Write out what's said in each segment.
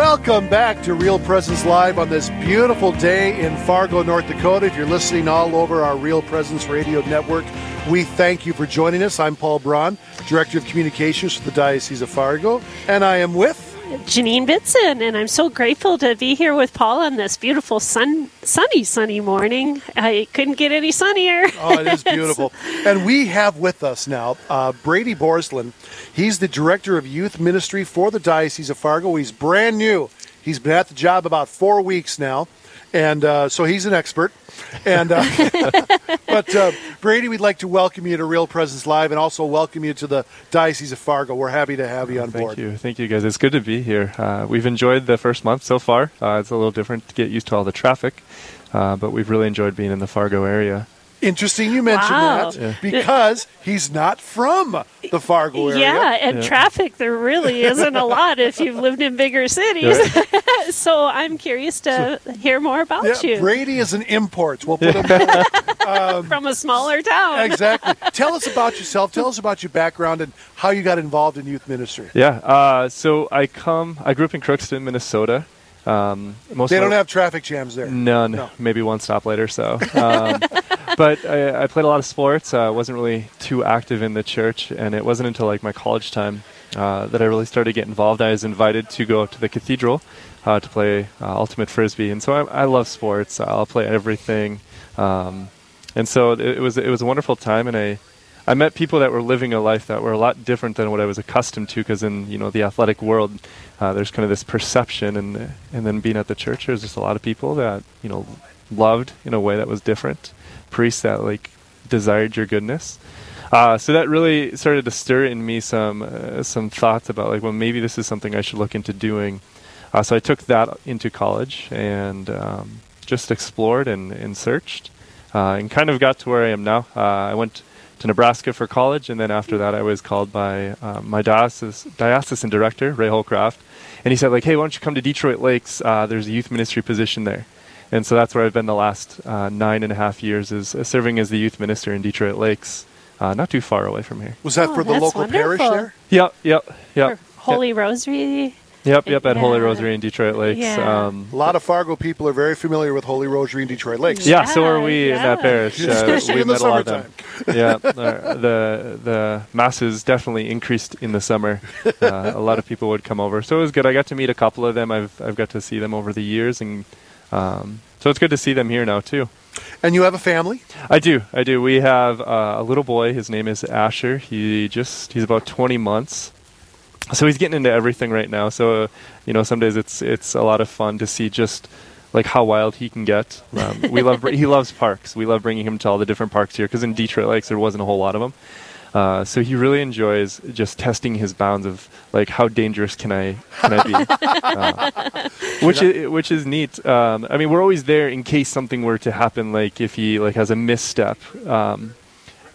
Welcome back to Real Presence Live on this beautiful day in Fargo, North Dakota. If you're listening all over our Real Presence Radio Network, we thank you for joining us. I'm Paul Braun, Director of Communications for the Diocese of Fargo, and I am with Janine Bitson, and I'm so grateful to be here with Paul on this beautiful sun, sunny, sunny morning. I couldn't get any sunnier. Oh, it is beautiful. and we have with us now uh, Brady Borslin. He's the Director of Youth Ministry for the Diocese of Fargo. He's brand new. He's been at the job about four weeks now and uh, so he's an expert. And uh, but uh, Brady, we'd like to welcome you to Real Presence Live, and also welcome you to the Diocese of Fargo. We're happy to have you on thank board. Thank you, thank you, guys. It's good to be here. Uh, we've enjoyed the first month so far. Uh, it's a little different to get used to all the traffic, uh, but we've really enjoyed being in the Fargo area. Interesting you mentioned wow. that yeah. because he's not from the Fargo area. Yeah, and yeah. traffic there really isn't a lot if you've lived in bigger cities. Right. so I'm curious to so, hear more about yeah, you. Brady is an import. We'll put him um, from a smaller town. exactly. Tell us about yourself. Tell us about your background and how you got involved in youth ministry. Yeah. Uh, so I come. I grew up in Crookston, Minnesota. Um, most they don't have traffic jams there. None. No. Maybe one stoplight or so. Um, but I, I, played a lot of sports. I uh, wasn't really too active in the church, and it wasn't until like my college time uh, that I really started to get involved. I was invited to go to the cathedral uh, to play uh, ultimate frisbee, and so I, I, love sports. I'll play everything, um, and so it, it was it was a wonderful time, and I I met people that were living a life that were a lot different than what I was accustomed to. Because in you know the athletic world, uh, there's kind of this perception, and and then being at the church, there's just a lot of people that you know loved in a way that was different. Priests that like desired your goodness. Uh, so that really started to stir in me some uh, some thoughts about like, well, maybe this is something I should look into doing. Uh, so I took that into college and um, just explored and, and searched, uh, and kind of got to where I am now. Uh, I went to Nebraska for college, and then after that, I was called by uh, my diocesan, diocesan director, Ray Holcroft, and he said, like, hey, why don't you come to Detroit Lakes? Uh, there's a youth ministry position there. And so that's where I've been the last uh, nine and a half years, is uh, serving as the youth minister in Detroit Lakes, uh, not too far away from here. Was that oh, for the local wonderful. parish there? Yep, yep, yep. For Holy yep. Rosary Yep, yep, at yeah. Holy Rosary in Detroit Lakes. Yeah. Um, a lot of Fargo people are very familiar with Holy Rosary in Detroit Lakes. Yeah, yeah so are we yeah. in that parish. Uh, we met a lot of them. yeah, uh, the the masses definitely increased in the summer. Uh, a lot of people would come over, so it was good. I got to meet a couple of them. I've I've got to see them over the years, and um, so it's good to see them here now too. And you have a family? I do. I do. We have uh, a little boy. His name is Asher. He just he's about 20 months so he's getting into everything right now. So uh, you know, some days it's it's a lot of fun to see just like how wild he can get. Um, we love he loves parks. We love bringing him to all the different parks here because in Detroit Lakes there wasn't a whole lot of them. Uh, so he really enjoys just testing his bounds of like how dangerous can I can I be, uh, which is which is neat. Um, I mean, we're always there in case something were to happen, like if he like has a misstep. Um,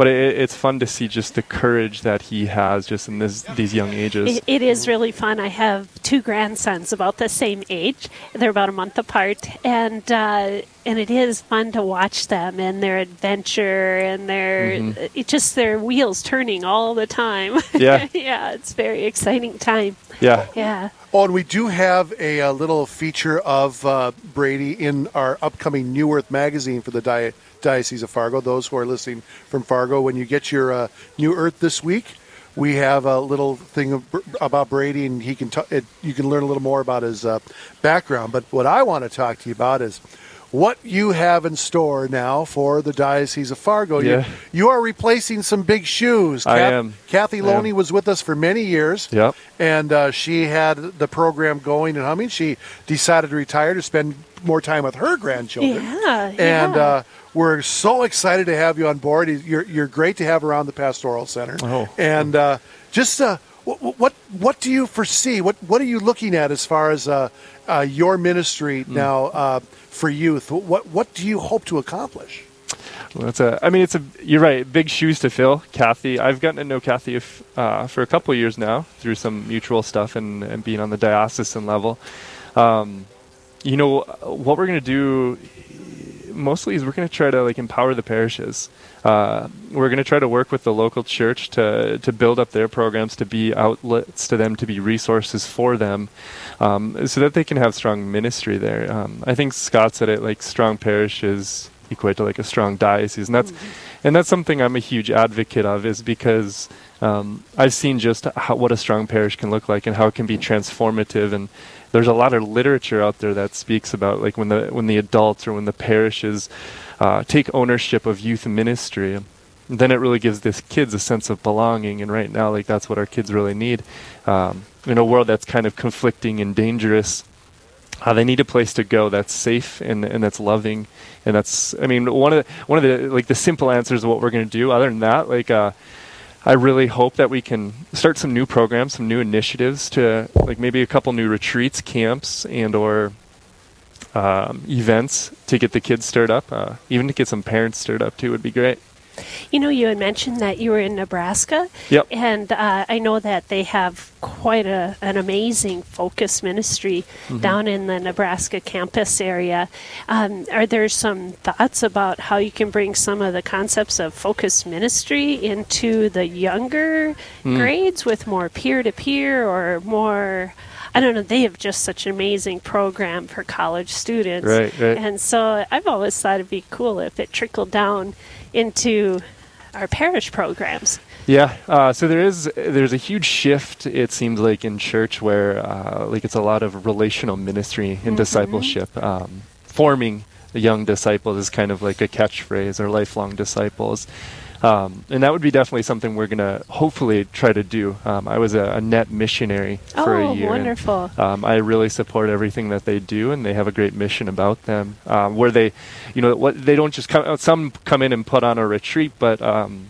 but it, it's fun to see just the courage that he has just in this, these young ages. It, it is really fun. I have two grandsons about the same age. They're about a month apart, and uh, and it is fun to watch them and their adventure and their mm-hmm. just their wheels turning all the time. Yeah, yeah, it's very exciting time. Yeah, yeah. Oh, and we do have a, a little feature of uh, Brady in our upcoming New Earth magazine for the Diet Diocese of Fargo. Those who are listening from Fargo, when you get your uh, New Earth this week, we have a little thing about Brady, and he can t- it, you can learn a little more about his uh, background. But what I want to talk to you about is what you have in store now for the Diocese of Fargo. Yeah. You, you are replacing some big shoes. I am. Kathy Loney was with us for many years. Yep. And uh, she had the program going and humming. She decided to retire to spend more time with her grandchildren. Yeah. And yeah. Uh, we're so excited to have you on board. You're, you're great to have around the Pastoral Center. Oh. And uh, just uh, what, what, what do you foresee? What what are you looking at as far as uh, uh, your ministry mm. now uh, for youth? What what do you hope to accomplish? Well, that's a. I mean, it's a. You're right. Big shoes to fill, Kathy. I've gotten to know Kathy if, uh, for a couple years now through some mutual stuff and, and being on the diocesan level. Um, you know what we're going to do mostly is we're going to try to like empower the parishes. Uh, we're going to try to work with the local church to to build up their programs, to be outlets to them, to be resources for them, um, so that they can have strong ministry there. Um, I think Scott said it like strong parishes equate to like a strong diocese, and that's mm-hmm. and that's something I'm a huge advocate of, is because um, I've seen just how, what a strong parish can look like and how it can be transformative. And there's a lot of literature out there that speaks about like when the when the adults or when the parishes uh, take ownership of youth ministry then it really gives this kids a sense of belonging. And right now like that's what our kids really need um, in a world that's kind of conflicting and dangerous. Uh, they need a place to go that's safe and, and that's loving. And that's i mean one of the one of the like the simple answers of what we're going to do other than that like uh, I really hope that we can start some new programs, some new initiatives to like maybe a couple new retreats, camps, and or um, events to get the kids stirred up. Uh, even to get some parents stirred up too would be great. You know, you had mentioned that you were in Nebraska. Yep. And uh, I know that they have quite a, an amazing focus ministry mm-hmm. down in the Nebraska campus area. Um, are there some thoughts about how you can bring some of the concepts of focus ministry into the younger mm. grades with more peer to peer or more? I don't know, they have just such an amazing program for college students. Right, right. And so I've always thought it'd be cool if it trickled down into our parish programs. Yeah, uh, so there is there's a huge shift. It seems like in church where uh, like it's a lot of relational ministry and mm-hmm. discipleship, um, forming young disciples is kind of like a catchphrase or lifelong disciples. Um, and that would be definitely something we're going to hopefully try to do. Um, I was a, a, net missionary for oh, a year. Oh, wonderful. And, um, I really support everything that they do, and they have a great mission about them. Um, where they, you know, what they don't just come. Some come in and put on a retreat, but um,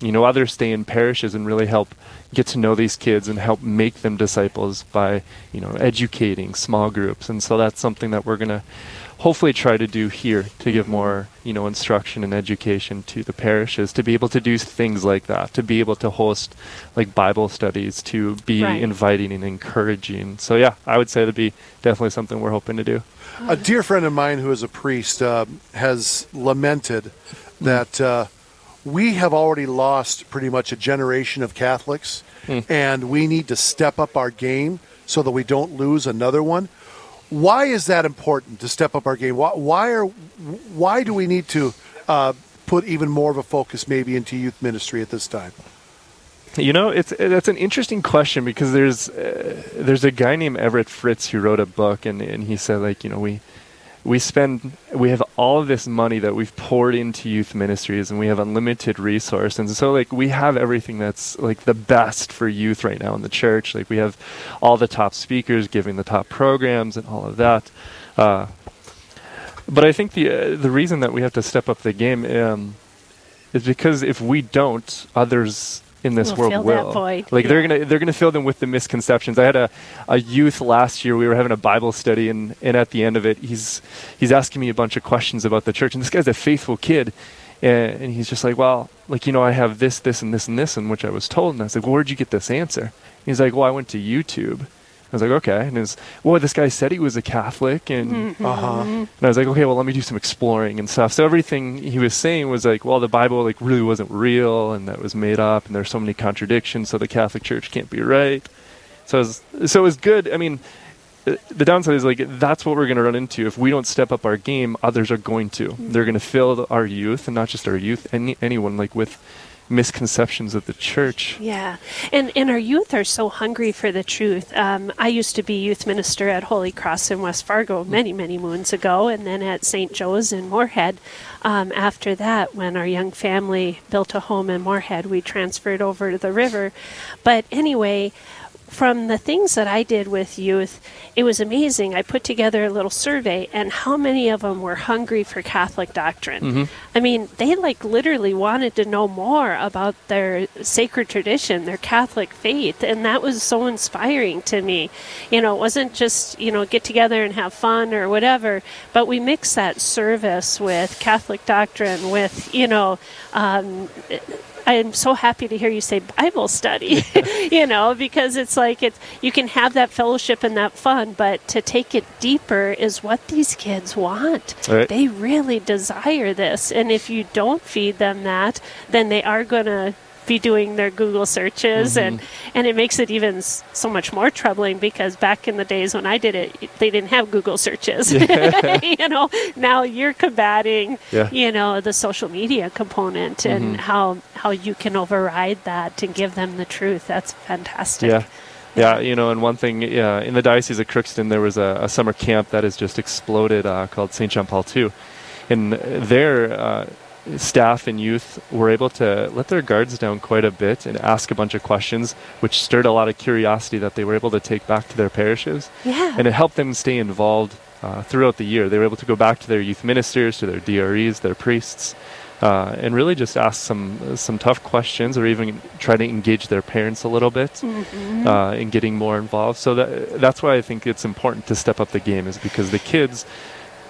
you know, others stay in parishes and really help get to know these kids and help make them disciples by, you know, educating small groups. And so that's something that we're going to hopefully try to do here to give more you know instruction and education to the parishes to be able to do things like that to be able to host like bible studies to be right. inviting and encouraging so yeah i would say that'd be definitely something we're hoping to do a dear friend of mine who is a priest uh, has lamented that uh, we have already lost pretty much a generation of catholics mm. and we need to step up our game so that we don't lose another one why is that important to step up our game? Why, why are why do we need to uh, put even more of a focus maybe into youth ministry at this time? You know, it's that's an interesting question because there's uh, there's a guy named Everett Fritz who wrote a book and and he said like you know we we spend we have all of this money that we've poured into youth ministries and we have unlimited resource and so like we have everything that's like the best for youth right now in the church. Like we have all the top speakers giving the top programs and all of that. Uh, but i think the uh, the reason that we have to step up the game um, is because if we don't others in this we'll world will. Like yeah. they're gonna they're gonna fill them with the misconceptions. I had a, a youth last year. We were having a Bible study, and, and at the end of it, he's he's asking me a bunch of questions about the church. And this guy's a faithful kid, and, and he's just like, well, like you know, I have this, this, and this, and this, and which I was told. And I was like, well, where'd you get this answer? he's like, well, I went to YouTube. I was like, okay. And it's, well, this guy said he was a Catholic, and mm-hmm. uh-huh. and I was like, okay, well, let me do some exploring and stuff. So everything he was saying was like, well, the Bible like really wasn't real, and that was made up, and there's so many contradictions, so the Catholic Church can't be right. So it was, so it was good. I mean, the downside is like that's what we're going to run into if we don't step up our game. Others are going to. Mm-hmm. They're going to fill our youth, and not just our youth, any anyone like with misconceptions of the church. Yeah, and and our youth are so hungry for the truth. Um, I used to be youth minister at Holy Cross in West Fargo many many moons ago, and then at St. Joe's in Moorhead. Um, after that, when our young family built a home in Moorhead, we transferred over to the river. But anyway, from the things that I did with youth, it was amazing. I put together a little survey, and how many of them were hungry for Catholic doctrine? Mm-hmm. I mean, they like literally wanted to know more about their sacred tradition, their Catholic faith, and that was so inspiring to me. You know, it wasn't just, you know, get together and have fun or whatever, but we mix that service with Catholic doctrine, with, you know, um, I'm so happy to hear you say Bible study, you know, because it's like it's you can have that fellowship and that fun, but to take it deeper is what these kids want. Right. They really desire this, and if you don't feed them that, then they are going to be doing their Google searches, and and it makes it even so much more troubling because back in the days when I did it, they didn't have Google searches. you know, now you're combating, Yeah. you know, the social media component and how how you can override that and give them the truth. That's fantastic. Yeah. Yeah, you know, and one thing, yeah, in the Diocese of Crookston, there was a, a summer camp that has just exploded uh, called St. John Paul II. And there, uh, staff and youth were able to let their guards down quite a bit and ask a bunch of questions, which stirred a lot of curiosity that they were able to take back to their parishes. Yeah. And it helped them stay involved uh, throughout the year. They were able to go back to their youth ministers, to their DREs, their priests, uh, and really just ask some some tough questions, or even try to engage their parents a little bit uh, in getting more involved. So that that's why I think it's important to step up the game, is because the kids,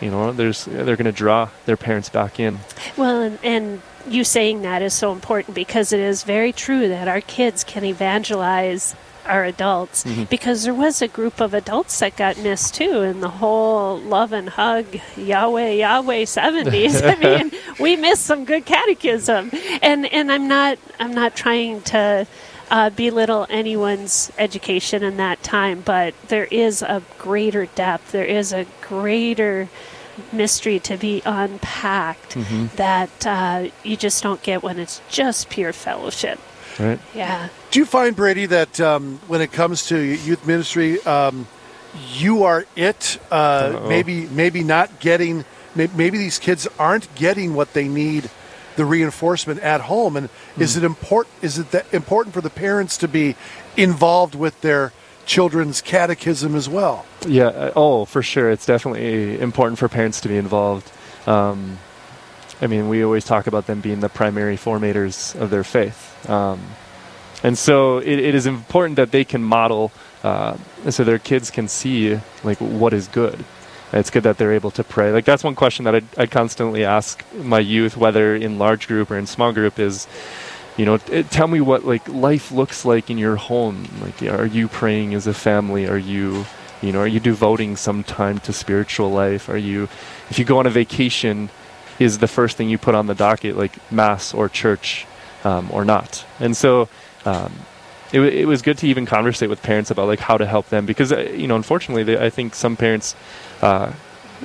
you know, there's they're going to draw their parents back in. Well, and, and you saying that is so important because it is very true that our kids can evangelize our adults mm-hmm. because there was a group of adults that got missed too in the whole love and hug Yahweh Yahweh 70s. I mean, we missed some good catechism. And and I'm not I'm not trying to uh, belittle anyone's education in that time, but there is a greater depth. There is a greater mystery to be unpacked that uh, you just don't get when it's just pure fellowship. Right? Yeah. Do you find, Brady, that um, when it comes to youth ministry, um, you are it? Uh, maybe, maybe not getting. Maybe these kids aren't getting what they need, the reinforcement at home. And is it important? Is it that important for the parents to be involved with their children's catechism as well? Yeah. uh, Oh, for sure. It's definitely important for parents to be involved. Um, I mean, we always talk about them being the primary formators of their faith. Um, and so it, it is important that they can model, uh, so their kids can see like what is good. It's good that they're able to pray. Like that's one question that I, I constantly ask my youth, whether in large group or in small group, is, you know, t- tell me what like life looks like in your home. Like, are you praying as a family? Are you, you know, are you devoting some time to spiritual life? Are you, if you go on a vacation, is the first thing you put on the docket like mass or church um, or not? And so um, it, it was good to even conversate with parents about like how to help them because uh, you know unfortunately they, I think some parents uh,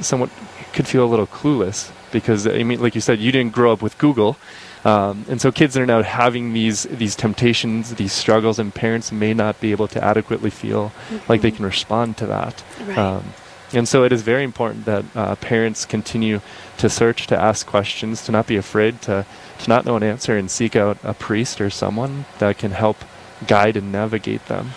somewhat could feel a little clueless because I mean like you said you didn't grow up with Google. Um, and so kids are now having these these temptations, these struggles, and parents may not be able to adequately feel like they can respond to that. Right. Um, and so it is very important that uh, parents continue to search, to ask questions, to not be afraid to, to not know an answer and seek out a priest or someone that can help guide and navigate them.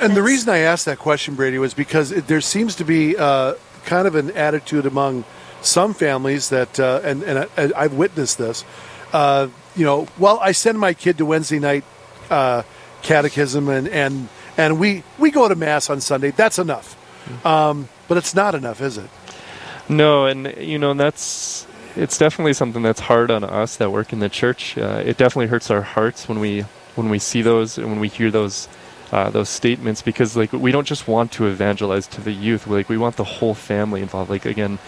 And the reason I asked that question, Brady, was because it, there seems to be uh, kind of an attitude among some families that, uh, and, and I, I've witnessed this. Uh, you know, well, I send my kid to Wednesday night uh, catechism, and, and and we we go to mass on Sunday. That's enough. Um, but it's not enough, is it? No, and you know that's it's definitely something that's hard on us that work in the church. Uh, it definitely hurts our hearts when we when we see those and when we hear those uh, those statements because like we don't just want to evangelize to the youth. Like we want the whole family involved. Like again,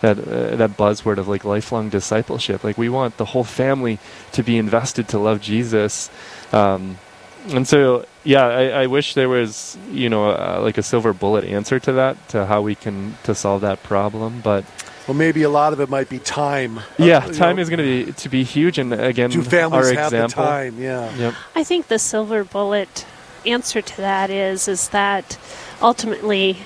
that uh, that buzzword of like lifelong discipleship. Like we want the whole family to be invested to love Jesus. Um, and so, yeah, I, I wish there was, you know, uh, like a silver bullet answer to that, to how we can to solve that problem. But Well, maybe a lot of it might be time. yeah, Uh, time know, is going to be to be huge. And again, Do families our have example. the time? Yeah. Yep. I think the silver bullet answer to that is is that ultimately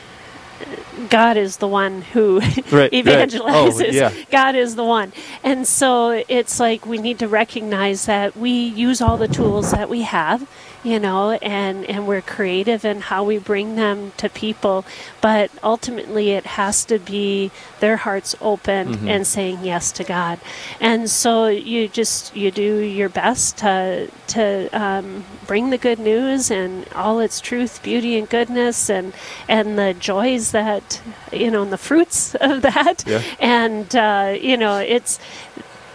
uh, God is the one who Right, right. evangelizes. Oh, yeah. God is the one. And so it's like we need to recognize that we use all the tools that we have, you know, and, and we're creative in how we bring them to people. But ultimately, it has to be their hearts open Mm-hmm. and saying yes to God. And so you just you do your best to to um, bring the good news and all its truth, beauty, and goodness, and and the joys that you know, and the fruits of that. Yeah. And uh, you know, it's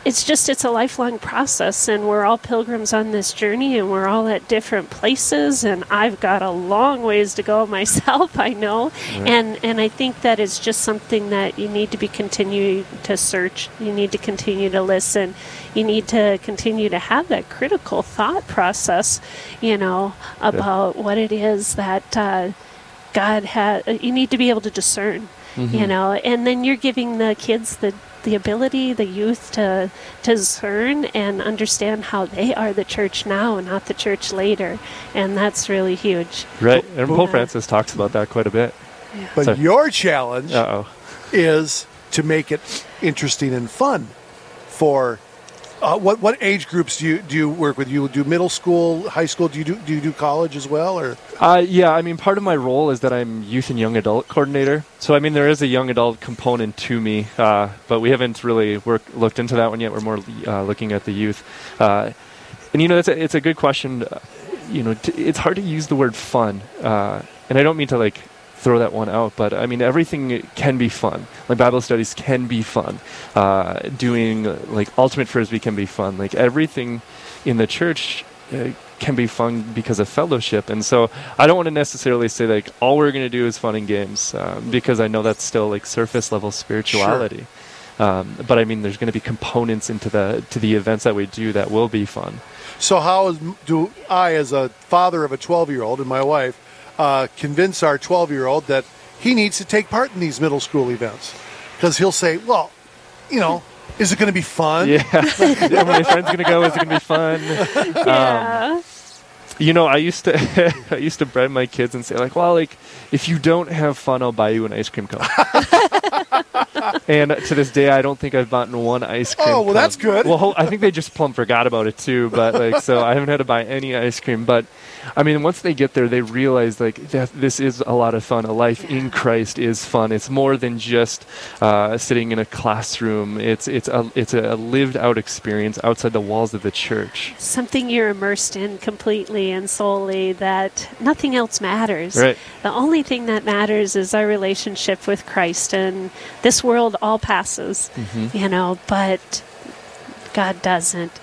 it's just it's a lifelong process and we're all pilgrims on this journey and we're all at different places and i've got a long ways to go myself i know. And and i think that is just something that you need to be continuing to search. You need to continue to listen. You need to continue to have that critical thought process you know about what it is that uh, god has you need to be able to discern you know. And then you're giving the kids the the ability the youth to to discern and understand how they are the church now and not the church later and that's really huge Right. And But- Pope Francis talks about that quite a bit. But Sorry. your challenge Uh oh. is to make it interesting and fun for uh, what what age groups do you do you work with? You do middle school, high school? Do you do do you do college as well, or Uh, yeah, I mean, part of my role is that I'm youth and young adult coordinator. So, I mean, there is a young adult component to me, uh, but we haven't really worked, looked into that one yet. We're more uh, looking at the youth. Uh, and, you know, it's a, it's a good question. Uh, You know, t- it's hard to use the word fun. And I don't mean to, like, throw that one out, but I mean, everything can be fun. Like, Bible studies can be fun. Uh, doing, like, ultimate frisbee can be fun. Like, everything in the church uh, can be fun because of fellowship. And so I don't want to necessarily say like all we're going to do is fun and games um, because I know that's still like surface level spirituality. Um, but I mean, there's going to be components into the to the events that we do that will be fun. so? how do I, as a father of a twelve year old and my wife, uh, convince our twelve year old that he needs to take part in these middle school events? Because he'll say, "Well, you know, is it going to be fun?" Yeah, Are my friends going to go? Is it going to be fun? yeah You know, I used to I used to bribe my kids and say like, well, like if you don't have fun, I'll buy you an ice cream cone. And to this day, I don't think I've bought one ice cream. Oh, well, cone. that's good. Well, I think they just plumb forgot about it too. But like, so I haven't had to buy any ice cream. But I mean, once they get there, they realize like that this is a lot of fun. A life in Christ is fun. It's more than just uh, sitting in a classroom. It's it's a it's a lived out experience outside the walls of the church. something you're immersed in completely and solely that nothing else matters. Right. The only thing that matters is our relationship with Christ and this world all passes, Mm-hmm. you know, but God doesn't.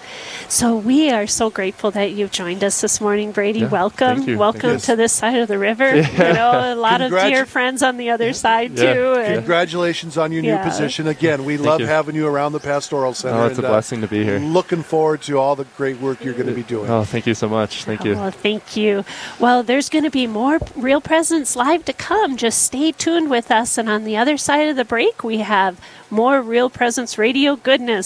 So we are so grateful that you've joined us this morning, Brady. Yeah, Welcome. thank you. Welcome Yes. to this side of the river. You know, a lot of dear friends on the other side Yeah. too. And Congratulations on your Yeah. new position. Again, we love you. having you around the pastoral center. Oh, it's a and, uh, blessing to be here. Looking forward to all the great work you're going to be doing. Oh, thank you so much. Thank you. Oh, thank you. Well, there's going to be more Real Presence live to come. Just stay tuned with us. And on the other side of the break, we have more Real Presence radio goodness.